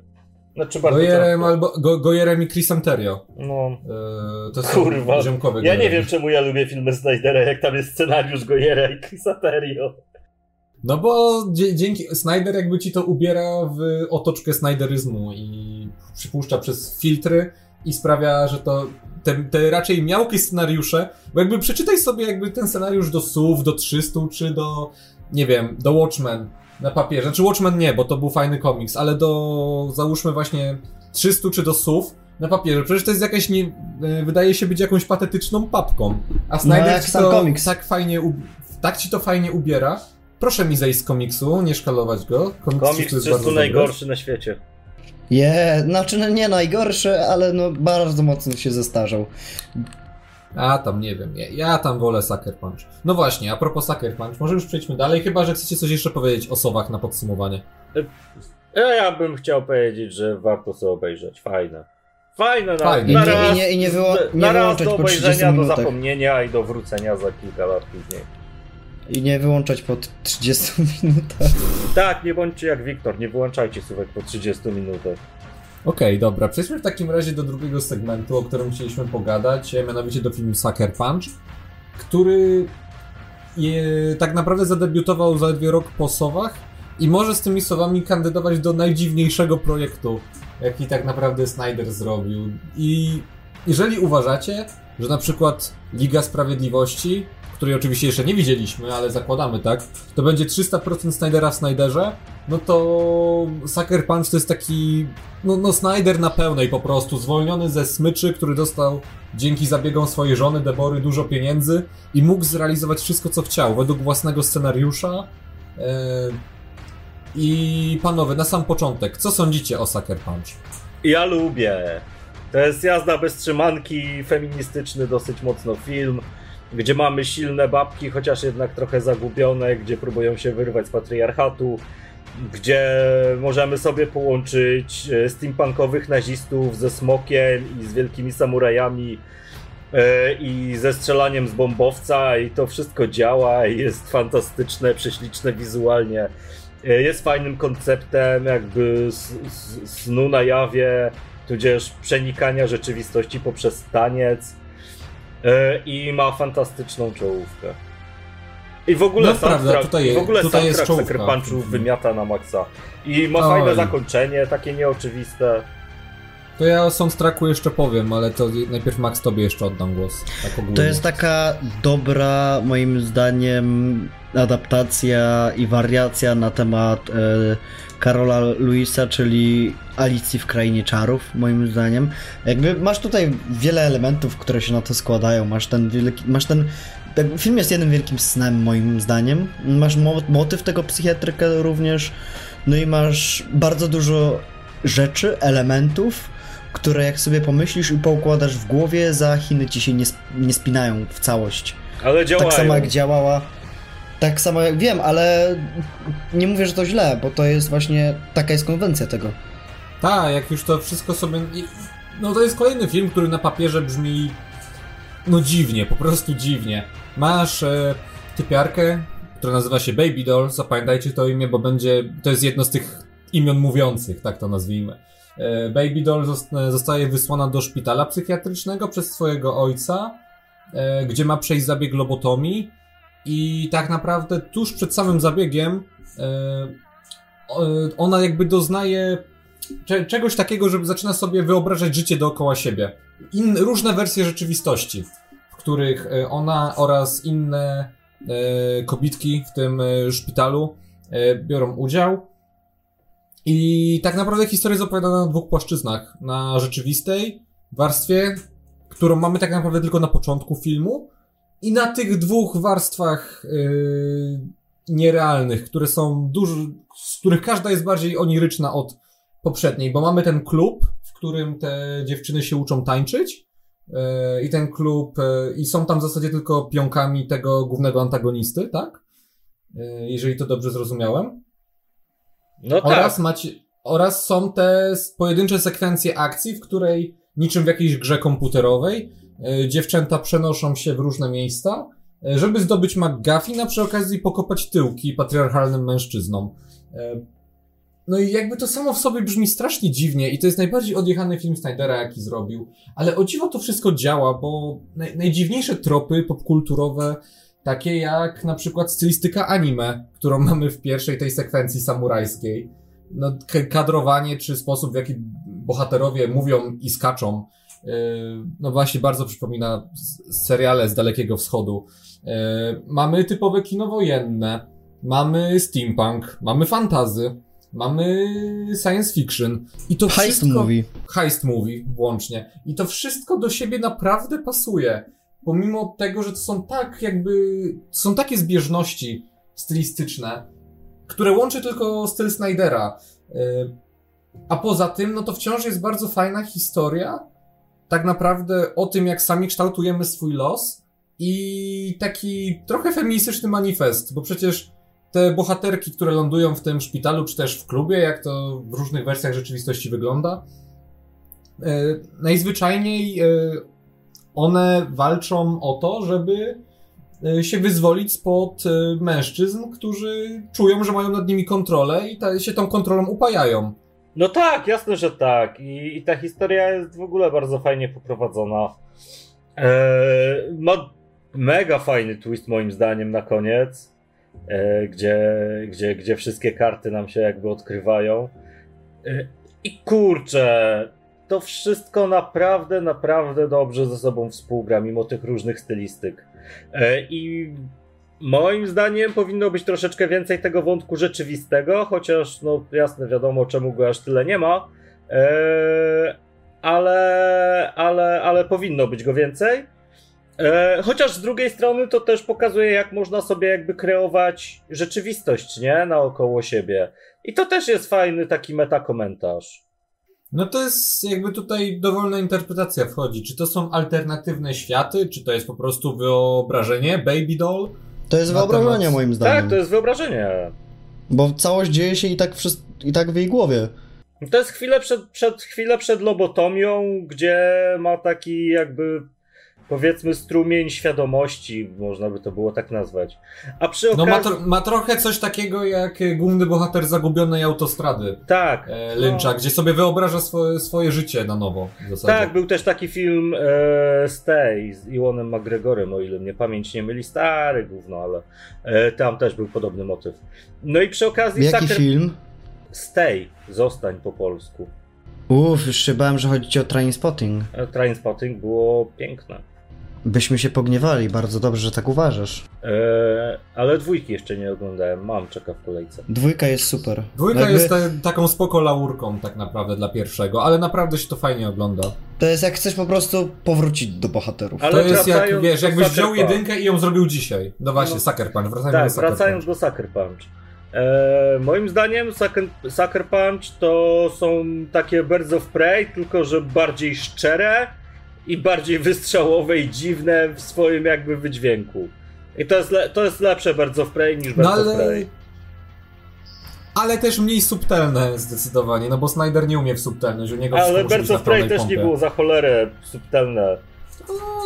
Znaczy bardzo Gojerem, albo, go, Gojerem i Chrisem Terio. No. E, to Kurwa. ziomkowe Ja nie wiem, czemu ja lubię filmy Snydera, jak tam jest scenariusz Gojera i Chrisa Terrio. No bo dzięki Snyder jakby ci to ubiera w otoczkę Snyderyzmu i przypuszcza przez filtry i sprawia, że to te, te raczej miałkie scenariusze, bo jakby przeczytaj sobie jakby ten scenariusz do SUV, do 300 czy do, nie wiem, do Watchmen na papierze. Znaczy Watchmen nie, bo to był fajny komiks, ale do załóżmy właśnie 300 czy do SUV na papierze. Przecież to jest jakaś nie, e, wydaje się być jakąś patetyczną papką. A Snyder jak ci to komiks. tak fajnie, tak ci to fajnie ubiera, Proszę mi zejść z komiksu, nie szkalować go. Komiks, Komiks to jest 300 bardzo dobry. najgorszy na świecie. Je, znaczy no nie najgorszy, ale no bardzo mocno się zestarzał. A tam nie wiem, ja, ja tam wolę Sucker Punch. No właśnie, a propos Sucker Punch, może już przejdźmy dalej, chyba że chcecie coś jeszcze powiedzieć o sowach na podsumowanie. Ja, ja bym chciał powiedzieć, że warto sobie obejrzeć. Fajne. Fajne, na, Fajne. na I nie- raz, i nie- i nie wyło- nie na raz do po 30 obejrzenia, do zapomnienia i do wrócenia za kilka lat później. I nie wyłączać po 30 minutach. Tak, nie bądźcie jak Wiktor, nie wyłączajcie słówek po 30 minutach. Okej, dobra. Przejdźmy w takim razie do drugiego segmentu, o którym chcieliśmy pogadać, mianowicie do filmu Sucker Punch, który je, tak naprawdę zadebiutował zaledwie rok po Sowach i może z tymi Sowami kandydować do najdziwniejszego projektu, jaki tak naprawdę Snyder zrobił. I jeżeli uważacie, że na przykład Liga Sprawiedliwości, której oczywiście jeszcze nie widzieliśmy, ale zakładamy tak, to będzie 300% Snydera w Snyderze, no to Sucker Punch to jest taki no, no Snyder na pełnej po prostu, zwolniony ze smyczy, który dostał dzięki zabiegom swojej żony Debory dużo pieniędzy i mógł zrealizować wszystko co chciał według własnego scenariusza. Yy, I panowie, na sam początek, co sądzicie o Sucker Punch? Ja lubię. To jest jazda bez trzymanki, feministyczny dosyć mocno film, gdzie mamy silne babki, chociaż jednak trochę zagubione, gdzie próbują się wyrwać z patriarchatu, gdzie możemy sobie połączyć e, steampunkowych nazistów ze smokiem i z wielkimi samurajami e, i ze strzelaniem z bombowca i to wszystko działa i jest fantastyczne, prześliczne wizualnie. E, Jest fajnym konceptem jakby snu na jawie, tudzież przenikania rzeczywistości poprzez taniec i ma fantastyczną czołówkę. I w ogóle No, soundtrack, prawda, tutaj- w ogóle tutaj jest czołówka. Punchu wymiata na maksa. I ma Oj. fajne zakończenie, takie nieoczywiste. To ja o soundtracku jeszcze powiem, ale to najpierw Max tobie jeszcze oddam głos. Tak. To jest taka dobra, moim zdaniem, adaptacja i wariacja na temat e, Karola Luisa, czyli Alicji w Krainie Czarów, moim zdaniem. Jakby masz tutaj wiele elementów, które się na to składają. Masz ten wielki, masz ten. film jest jednym wielkim snem, moim zdaniem. Masz mo motyw tego psychiatryka również. No i masz bardzo dużo rzeczy, elementów, które jak sobie pomyślisz i poukładasz w głowie, za Chiny ci się nie, sp- nie spinają w całość. Ale działają. Tak samo jak działała. Tak samo jak wiem, ale nie mówię, że to źle, bo to jest właśnie taka jest konwencja tego. Tak, jak już to wszystko sobie. No to jest kolejny film, który na papierze brzmi. No dziwnie, po prostu dziwnie. Masz e, typiarkę, która nazywa się Baby Doll, zapamiętajcie to imię, bo będzie. To jest jedno z tych imion mówiących, tak to nazwijmy. E, Baby Doll zost- zostaje wysłana do szpitala psychiatrycznego przez swojego ojca, e, gdzie ma przejść zabieg lobotomii. I tak naprawdę tuż przed samym zabiegiem e, ona jakby doznaje cze- czegoś takiego, że zaczyna sobie wyobrażać życie dookoła siebie. In, różne wersje rzeczywistości, w których e, ona oraz inne e, kobitki w tym szpitalu biorą udział. I tak naprawdę historia jest opowiadana na dwóch płaszczyznach. Na rzeczywistej warstwie, którą mamy tak naprawdę tylko na początku filmu, i na tych dwóch warstwach yy, nierealnych, które są dużo, z których każda jest bardziej oniryczna od poprzedniej, bo mamy ten klub, w którym te dziewczyny się uczą tańczyć yy, i ten klub, yy, i są tam w zasadzie tylko pionkami tego głównego antagonisty, tak? Yy, jeżeli to dobrze zrozumiałem. No tak. Oraz macie, oraz są te pojedyncze sekwencje akcji, w której niczym w jakiejś grze komputerowej dziewczęta przenoszą się w różne miejsca, e, żeby zdobyć McGuffin, a przy okazji pokopać tyłki patriarchalnym mężczyznom. E, No i jakby to samo w sobie brzmi strasznie dziwnie i to jest najbardziej odjechany film Snydera, jaki zrobił. Ale o dziwo to wszystko działa, bo naj, najdziwniejsze tropy popkulturowe, takie jak na przykład stylistyka anime, którą mamy w pierwszej tej sekwencji samurajskiej, no, kadrowanie czy sposób, w jaki bohaterowie mówią i skaczą, no właśnie bardzo przypomina seriale z Dalekiego Wschodu. Yy, mamy typowe kino wojenne, mamy steampunk, mamy fantazy, mamy science fiction i to Heist wszystko... movie. Heist movie włącznie. I to wszystko do siebie naprawdę pasuje. Pomimo tego, że to są tak jakby, są takie zbieżności stylistyczne, które łączy tylko styl Snydera. Yy, A poza tym, no to wciąż jest bardzo fajna historia, tak naprawdę o tym, jak sami kształtujemy swój los i taki trochę feministyczny manifest, bo przecież te bohaterki, które lądują w tym szpitalu, czy też w klubie, jak to w różnych wersjach rzeczywistości wygląda, najzwyczajniej one walczą o to, żeby się wyzwolić spod mężczyzn, którzy czują, że mają nad nimi kontrolę i się tą kontrolą upajają. No tak, jasne, że tak. I, i ta historia jest w ogóle bardzo fajnie poprowadzona. Eee, ma mega fajny twist moim zdaniem na koniec, eee, gdzie, gdzie, gdzie wszystkie karty nam się jakby odkrywają. Eee, I kurczę, to wszystko naprawdę, naprawdę dobrze ze sobą współgra, mimo tych różnych stylistyk. E, I Moim zdaniem powinno być troszeczkę więcej tego wątku rzeczywistego, chociaż no jasne, wiadomo czemu go aż tyle nie ma. Eee, ale, ale, ale powinno być go więcej. Eee, chociaż z drugiej strony to też pokazuje, jak można sobie jakby kreować rzeczywistość, nie? Naokoło siebie. I to też jest fajny taki metakomentarz. No to jest jakby tutaj dowolna interpretacja wchodzi. Czy to są alternatywne światy, czy to jest po prostu wyobrażenie, baby doll? To jest wyobrażenie temat... moim zdaniem. Tak, to jest wyobrażenie. Bo całość dzieje się i tak, i tak w jej głowie. To jest chwilę przed, przed, chwilę przed lobotomią, gdzie ma taki jakby powiedzmy strumień świadomości, można by to było tak nazwać. A przy okazji... No ma, to, ma trochę coś takiego jak główny bohater zagubionej autostrady. Tak. E, Lyncha, no. gdzie sobie wyobraża swoje, swoje życie na nowo. Tak, był też taki film e, Stay z Iwonem McGregorem, o ile mnie pamięć nie myli. Stary gówno, ale e, tam też był podobny motyw. No i przy okazji... Jaki Sucker... film? Stay. Zostań po polsku. Uff, już się bałem, że chodzi ci o Trainspotting. E, Trainspotting było piękne. Byśmy się pogniewali, bardzo dobrze, że tak uważasz. Eee, ale dwójki jeszcze nie oglądałem, mam, czeka w kolejce. Dwójka jest super. Dwójka Jakby... jest taką spoko laurką tak naprawdę dla pierwszego, ale naprawdę się to fajnie ogląda. To jest jak chcesz po prostu powrócić do bohaterów. Ale to jest jak, wiesz, jakbyś wziął jedynkę i ją zrobił dzisiaj. No właśnie, no. Sucker Punch, wracając tak, do Sucker wracając Punch. do Sucker Punch. Eee, moim zdaniem Sucker, Sucker Punch to są takie Birds of Prey, tylko że bardziej szczere i bardziej wystrzałowe i dziwne w swoim jakby wydźwięku. I to jest, le- to jest lepsze bardzo w Prey niż bardzo no, ale... Prey. Ale też mniej subtelne zdecydowanie, no bo Snyder nie umie w subtelność, u niego Ale Birds of Prey też pompie. nie było za cholerę subtelne.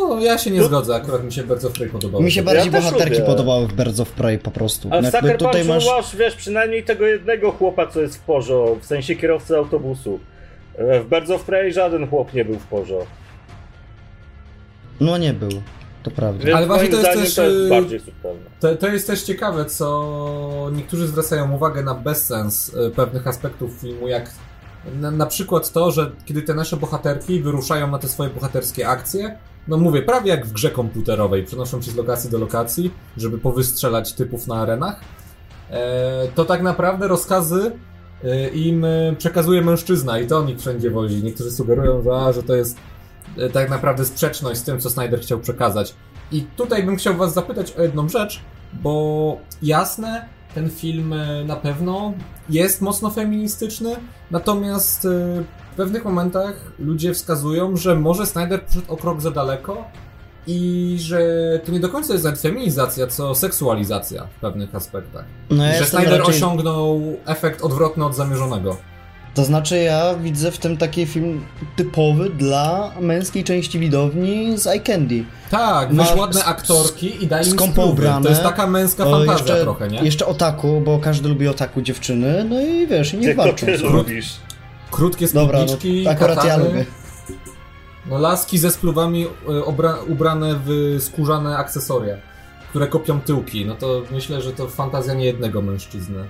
O, ja się nie to... zgodzę, akurat mi się Birds of Prey podobało. Mi się bardziej ja bohaterki podobały w Birds of Prey po prostu. Ale w Sucker tutaj masz... masz, wiesz, przynajmniej tego jednego chłopa, co jest w porzo, w sensie kierowcy autobusu. E, w Birds of Prey żaden chłop nie był w porzo. No nie był. To prawda. Więc Ale właśnie to jest też. To jest, bardziej to, to jest też ciekawe, co niektórzy zwracają uwagę na bezsens e, pewnych aspektów filmu, jak na, na, przykład to, że kiedy te nasze bohaterki wyruszają na te swoje bohaterskie akcje, no mówię, prawie jak w grze komputerowej, przenoszą się z lokacji do lokacji, żeby powystrzelać typów na arenach, e, to tak naprawdę rozkazy e, im przekazuje mężczyzna i to on ich wszędzie wozi. Niektórzy sugerują, że, a, że to jest tak naprawdę sprzeczność z tym, co Snyder chciał przekazać. I tutaj bym chciał was zapytać o jedną rzecz, bo jasne, ten film e, na pewno jest mocno feministyczny, natomiast e, w pewnych momentach ludzie wskazują, że może Snyder poszedł o krok za daleko i że to nie do końca jest feminizacja, co seksualizacja w pewnych aspektach. No ja że Snyder raczej... osiągnął efekt odwrotny od zamierzonego. To znaczy ja widzę w tym taki film typowy dla męskiej części widowni z Eye Candy. Tak, weź ładne aktorki i daj im skąpo ubrane. To jest taka męska fantazja jeszcze, trochę, nie? Jeszcze otaku, bo każdy lubi otaku dziewczyny, no i wiesz, i nie walczą. Ty lubisz. Krótkie spódniczki, Dobra, no, akurat katany. ja lubię. No laski ze spluwami e, ubrane w skórzane akcesoria, które kopią tyłki. No to myślę, że to fantazja nie jednego mężczyzny.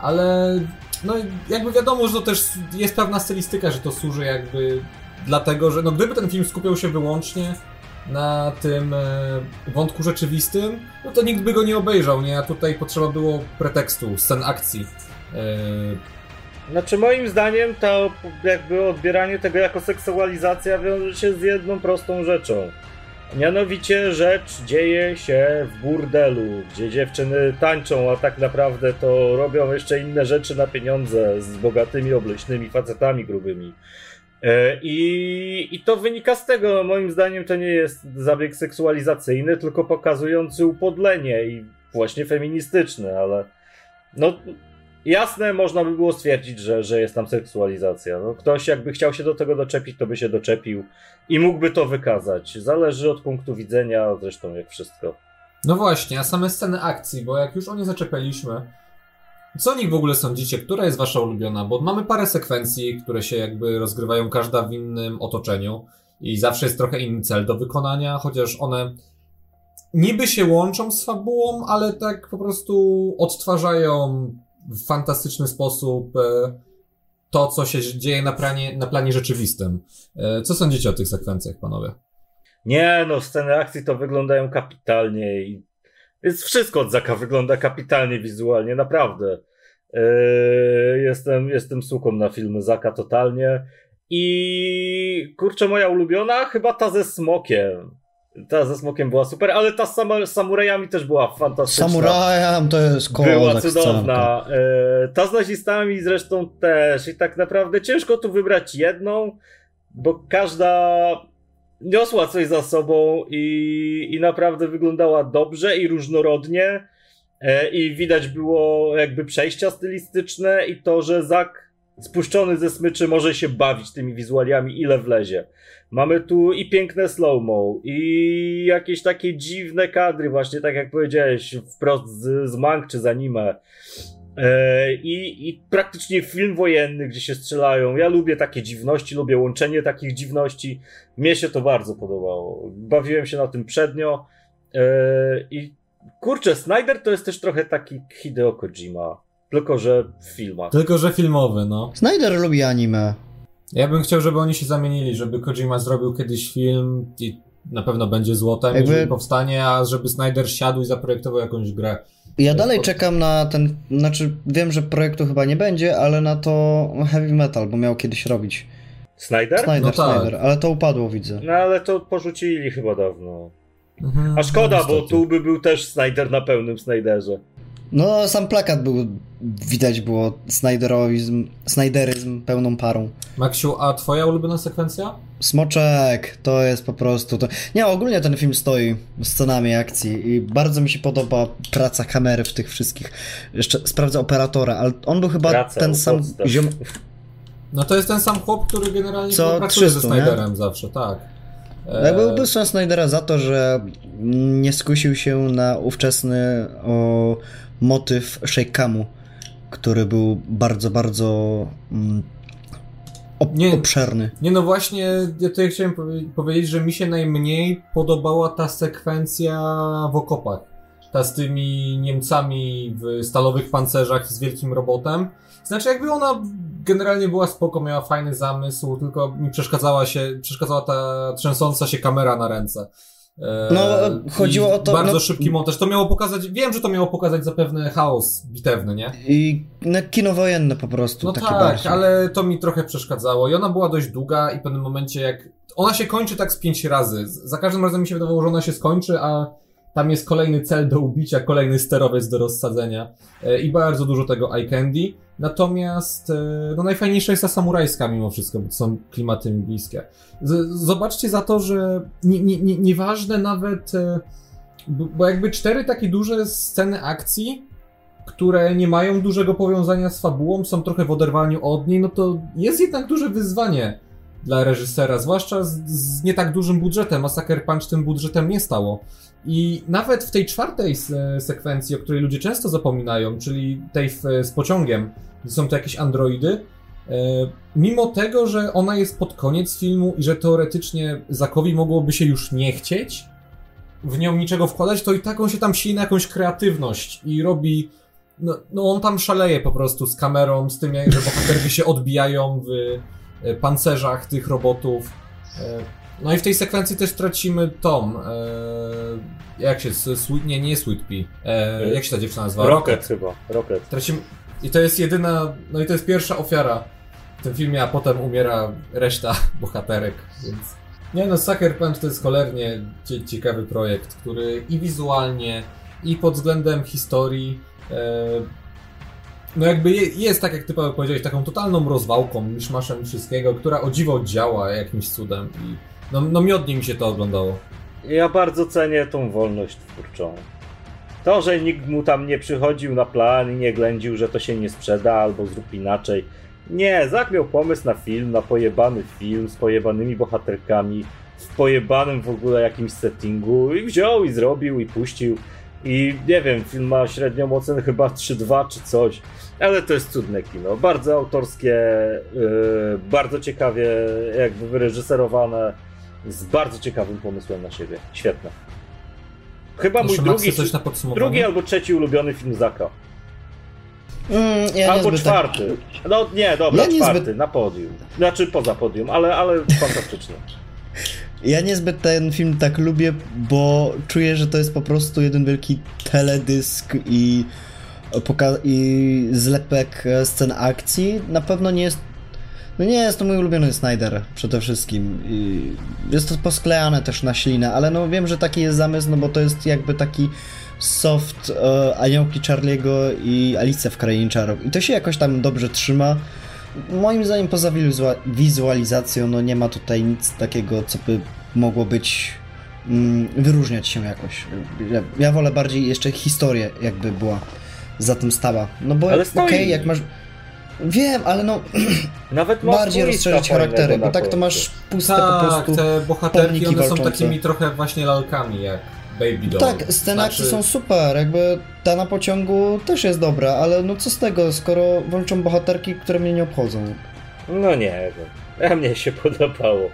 Ale no jakby wiadomo, że to też jest pewna stylistyka, że to służy jakby dlatego, że no gdyby ten film skupiał się wyłącznie na tym e, wątku rzeczywistym, no to nikt by go nie obejrzał, nie? A tutaj potrzeba było pretekstu, scen akcji. E... Znaczy moim zdaniem to jakby odbieranie tego jako seksualizacja wiąże się z jedną prostą rzeczą. Mianowicie rzecz dzieje się w burdelu, gdzie dziewczyny tańczą, a tak naprawdę to robią jeszcze inne rzeczy na pieniądze z bogatymi, obleśnymi facetami grubymi. E, I, I to wynika z tego, moim zdaniem to nie jest zabieg seksualizacyjny, tylko pokazujący upodlenie i właśnie feministyczny, ale no jasne, można by było stwierdzić, że, że jest tam seksualizacja. No, ktoś jakby chciał się do tego doczepić, to by się doczepił i mógłby to wykazać. Zależy od punktu widzenia, zresztą jak wszystko. No właśnie, a same sceny akcji, bo jak już o nie zaczepialiśmy, co o nich w ogóle sądzicie? Która jest wasza ulubiona? Bo mamy parę sekwencji, które się jakby rozgrywają każda w innym otoczeniu i zawsze jest trochę inny cel do wykonania, chociaż one niby się łączą z fabułą, ale tak po prostu odtwarzają w fantastyczny sposób e, to, co się dzieje na planie, na planie rzeczywistym. E, co sądzicie o tych sekwencjach, panowie? Nie, no, sceny akcji to wyglądają kapitalnie i jest wszystko od Zaka wygląda kapitalnie wizualnie, naprawdę. Yy, jestem, jestem suką na filmy Zaka totalnie. I kurczę, moja ulubiona chyba ta ze smokiem. Ta ze smokiem była super, ale ta z samurajami też była fantastyczna. Samurajam to jest kozak Była cudowna. Yy, ta z nazistami zresztą też. I tak naprawdę ciężko tu wybrać jedną, bo każda niosła coś za sobą i, i naprawdę wyglądała dobrze i różnorodnie. E, I widać było jakby przejścia stylistyczne i to, że Zak spuszczony ze smyczy może się bawić tymi wizualiami ile wlezie. Mamy tu i piękne slow-mo, i jakieś takie dziwne kadry, właśnie tak jak powiedziałeś, wprost z, z mang czy z anime. E, I, I praktycznie film wojenny, gdzie się strzelają. Ja lubię takie dziwności, lubię łączenie takich dziwności. Mnie się to bardzo podobało. Bawiłem się na tym przednio. E, I kurczę, Snyder to jest też trochę taki Hideo Kojima. Tylko, że w filmach. Tylko, że filmowy, no. Snyder lubi anime. Ja bym chciał, żeby oni się zamienili, żeby Kojima zrobił kiedyś film i na pewno będzie złotem, Jakby... jeżeli powstanie, a żeby Snyder siadł i zaprojektował jakąś grę. Ja dalej czekam na ten, znaczy wiem, że projektu chyba nie będzie, ale na to Heavy Metal, bo miał kiedyś robić. Snyder? Snyder, no tak. Snyder, ale to upadło widzę. No ale to porzucili chyba dawno. Mhm, a szkoda, no, bo tu by był też Snyder na pełnym Snyderze. No, sam plakat był, widać było Snyderoizm, Snyderyzm pełną parą. Maksiu, a twoja ulubiona sekwencja? Smoczek, to jest po prostu to. Nie, ogólnie ten film stoi scenami akcji i bardzo mi się podoba praca kamery w tych wszystkich. Jeszcze sprawdzę operatora, ale on był chyba Praca, ten sam ziom... No to jest ten sam chłop, który generalnie Co, pracuje 300, ze Snyderem nie? zawsze, tak. Ja byłby sens Snydera za to, że nie skusił się na ówczesny o, motyw Shake'amu, który był bardzo, bardzo mm, op nie, obszerny. Nie, no właśnie, ja tutaj chciałem powiedzieć, że mi się najmniej podobała ta sekwencja w okopach. Ta z tymi Niemcami w stalowych pancerzach z wielkim robotem. Znaczy, jakby ona generalnie była spoko, miała fajny zamysł, tylko mi przeszkadzała się, przeszkadzała ta trzęsąca się kamera na ręce. E, no, chodziło o to. Bardzo no, szybki montaż. To miało pokazać. Wiem, że to miało pokazać zapewne chaos bitewny, nie? I no, kino wojenne po prostu. No tak, bardziej. ale to mi trochę przeszkadzało. I ona była dość długa, i w pewnym momencie, jak. Ona się kończy tak z pięć razy. Za każdym razem mi się wydawało, że ona się skończy, a tam jest kolejny cel do ubicia, kolejny sterowiec do rozsadzenia e, i bardzo dużo tego eye candy. Natomiast e, no najfajniejsza jest ta samurajska mimo wszystko, bo są klimaty mi bliskie. Z zobaczcie za to, że nie, nie, nie, nieważne nawet, e, bo jakby cztery takie duże sceny akcji, które nie mają dużego powiązania z fabułą, są trochę w oderwaniu od niej, no to jest jednak duże wyzwanie dla reżysera, zwłaszcza z, z nie tak dużym budżetem, Sucker Punch tym budżetem nie stało. I nawet w tej czwartej sekwencji, o której ludzie często zapominają, czyli tej z pociągiem, gdzie są to jakieś androidy, e, mimo tego, że ona jest pod koniec filmu i że teoretycznie Zakowi mogłoby się już nie chcieć w nią niczego wkładać, to i tak on się tam sili na jakąś kreatywność i robi. No, no on tam szaleje po prostu z kamerą, z tym, że bohaterki się odbijają w e, pancerzach tych robotów. E, no i w tej sekwencji też tracimy Tom. E, jak się, sweet, nie, nie Sweet Pea. E, jak się ta dziewczyna nazywa? Rocket, Rocket chyba, Rocket. Tracimy, I to jest jedyna, no i to jest pierwsza ofiara w tym filmie, a potem umiera reszta bohaterek, więc... Nie no, Sucker Punch to jest cholernie ciekawy projekt, który i wizualnie, i pod względem historii e, no jakby jest, tak jak ty powiedziałeś, taką totalną rozwałką, miszmaszem wszystkiego, która o dziwo działa jakimś cudem i no, no miodnie mi się to oglądało. Ja bardzo cenię tą wolność twórczą. To, że nikt mu tam nie przychodził na plan i nie ględził, że to się nie sprzeda albo zrób inaczej. Nie, Zak miał pomysł na film, na pojebany film z pojebanymi bohaterkami, w pojebanym w ogóle jakimś settingu i wziął i zrobił i puścił. I nie wiem, film ma średnią ocenę chyba 3-2 czy coś, ale to jest cudne kino. Bardzo autorskie, yy, bardzo ciekawie jakby wyreżyserowane, z bardzo ciekawym pomysłem na siebie. Świetne. Chyba Proszę, mój drugi, coś na drugi albo trzeci ulubiony film Zaka. Mm, ja albo niezbyt tak- czwarty. No nie, dobra, Ja niezbyt- czwarty, na podium. Znaczy poza podium, ale, ale fantastycznie. Ja niezbyt ten film tak lubię, bo czuję, że to jest po prostu jeden wielki teledysk i, poka- i zlepek scen akcji. Na pewno nie jest. No nie jest to mój ulubiony Snyder przede wszystkim. I jest to posklejane też na ślinę, ale no wiem, że taki jest zamysł, no bo to jest jakby taki soft e, aniołki Charliego i Alice w Krainie Czarów. I to się jakoś tam dobrze trzyma. Moim zdaniem poza wizua- wizualizacją no nie ma tutaj nic takiego, co by mogło być mm, wyróżniać się jakoś. Ja, ja wolę bardziej jeszcze historię jakby była za tym stała. No bo okej, stoi. jak masz... Wiem, ale no Nawet bardziej rozszerzyć charaktery, bo tak to masz puste po Tak, prostu... te bohaterki, one są takimi trochę właśnie lalkami, jak Baby Doll. Tak, sceny akcji Znaczy- są super, jakby ta na pociągu też jest dobra, ale no co z tego, skoro walczą bohaterki, które mnie nie obchodzą. No nie. A mnie się podobało.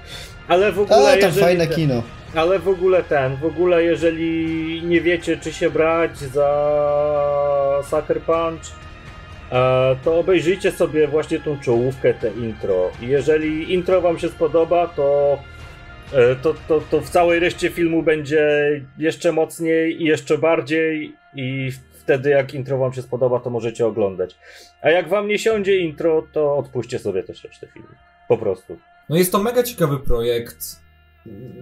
Ale w ogóle. Ale tam jeżeli fajne te- kino. Ale w ogóle ten, w ogóle jeżeli nie wiecie, czy się brać za Sucker Punch, to obejrzyjcie sobie właśnie tą czołówkę, te intro. Jeżeli intro wam się spodoba, to, e, to, to, to w całej reszcie filmu będzie jeszcze mocniej i jeszcze bardziej i wtedy jak intro wam się spodoba, to możecie oglądać. A jak wam nie siądzie intro, to odpuśćcie sobie też resztę filmu. Po prostu. No jest to mega ciekawy projekt.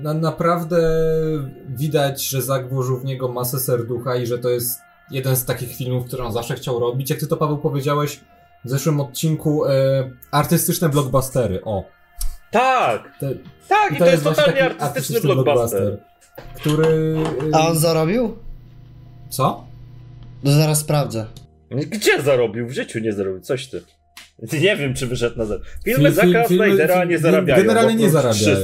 Na, naprawdę widać, że Zak włożył w niego masę serducha i że to jest jeden z takich filmów, które on zawsze chciał robić. Jak ty to, Paweł, powiedziałeś w zeszłym odcinku, e, artystyczne blockbustery. O, Tak! te, Tak, i to, jest właśnie totalnie taki artystyczny blockbuster. który... e, A on zarobił? Co? No zaraz sprawdzę. Gdzie zarobił? W życiu nie zarobił. Coś ty. Nie wiem, czy wyszedł na zero. Filmy Film- film- Zaka filmy- Snydera nie zarabiają. Generalnie nie oprócz 300.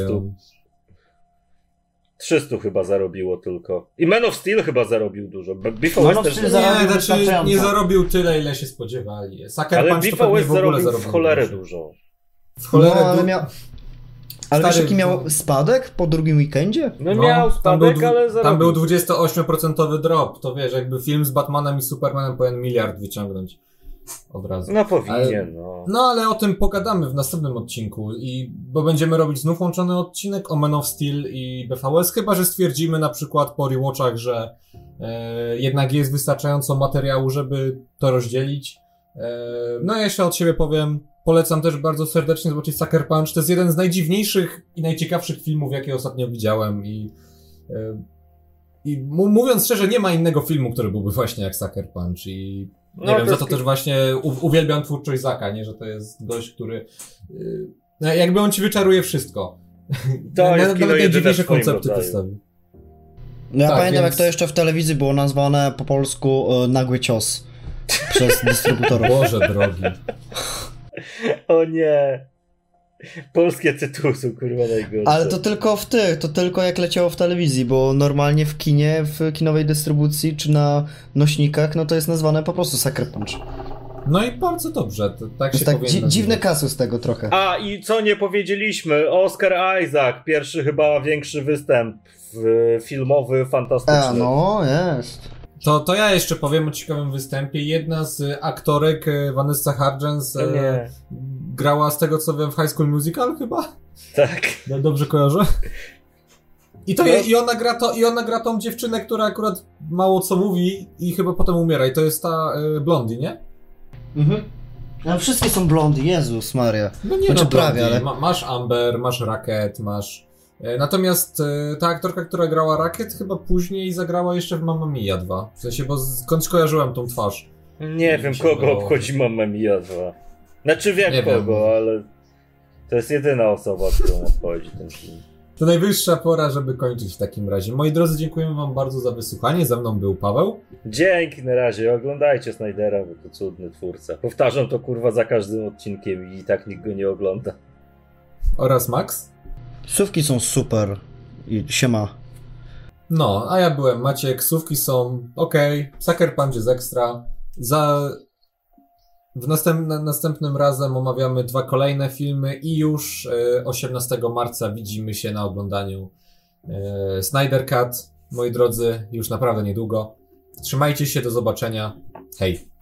zarabiają. 300 chyba zarobiło tylko. I Man of Steel chyba zarobił dużo. Be- Beef Man West też zarobił. zarobił Nie, znaczy nie zarobił tyle, ile się spodziewali. Sucker Ale Punch pewnie West w ogóle zarobił w zarobił cholerę dużo. W cholerę no, ale miał... Ale wiesz, Stary- jaki miał spadek po drugim weekendzie? No, No, miał tam był, spadek, dwu- ale zarobił. tam był 28% drop, to wiesz, jakby film z Batmanem i Supermanem powinien miliard wyciągnąć od razu. No powinien, no. No ale o tym pogadamy w następnym odcinku i bo będziemy robić znów łączony odcinek o Man of Steel i BVS, chyba że stwierdzimy na przykład po rewatchach, że e, jednak jest wystarczająco materiału, żeby to rozdzielić. E, no ja jeszcze od siebie powiem, polecam też bardzo serdecznie zobaczyć Sucker Punch, to jest jeden z najdziwniejszych i najciekawszych filmów, jakie ostatnio widziałem i e, i mówiąc szczerze, nie ma innego filmu, który byłby właśnie jak Sucker Punch i nie No, wiem, to za to też właśnie uwielbiam twórczość Zaka, nie? Że to jest gość, który yy, no, jakby on ci wyczaruje wszystko. To jest nawet najdziwniejsze koncepty. No ja Tak, pamiętam, więc- jak to jeszcze w telewizji było nazwane po polsku e, nagły cios przez dystrybutorów. Boże drogi. O nie. Polskie tytuły są kurwa najgorsze. Ale to tylko w tych, to tylko jak leciało w telewizji, bo normalnie w kinie, w kinowej dystrybucji czy na nośnikach, no to jest nazwane po prostu Sucker Punch. No i bardzo dobrze, to, tak się Jest tak dzi- dziwny kasus tego trochę. A i co nie powiedzieliśmy, Oscar Isaac, pierwszy chyba większy występ w, filmowy, fantastyczny. A, no, jest. To, to ja jeszcze powiem o ciekawym występie. Jedna z aktorek, e, Vanessa Hudgens, e, nie. grała z tego co wiem w High School Musical chyba? Tak. Ja dobrze kojarzę? I, to No. je, i, ona gra to, I ona gra tą dziewczynę, która akurat mało co mówi i chyba potem umiera. I to jest ta y, Blondie, nie? Mhm. No, wszystkie są blondy, Jezus Maria. No nie Znaczy no, prawie, ale- Ma, masz Amber, masz Racket, masz... e, Natomiast e, ta aktorka, która grała Racket, chyba później zagrała jeszcze w Mamma Mia 2. W sensie, bo skądś kojarzyłem tą twarz. Nie wiem, się kogo wydawało. obchodzi Mamma Mia 2. Znaczy wiem Nie kogo, wiem. ale to jest jedyna osoba, którą obchodzi ten film. To najwyższa pora, żeby kończyć w takim razie. Moi drodzy, dziękuję wam bardzo za wysłuchanie. Ze mną był Paweł. Dzięki na razie, oglądajcie Snydera, bo to cudny twórca. Powtarzam to kurwa za każdym odcinkiem i tak nikt go nie ogląda. Oraz Max. Sówki są super. I siema. No, a ja byłem Maciek. Sówki są ok. Sucker Punch jest ekstra. Za... W następ... następnym razem omawiamy dwa kolejne filmy i już e, 18 marca widzimy się na oglądaniu e, Snyder Cut. Moi drodzy, już naprawdę niedługo. Trzymajcie się, do zobaczenia. Hej.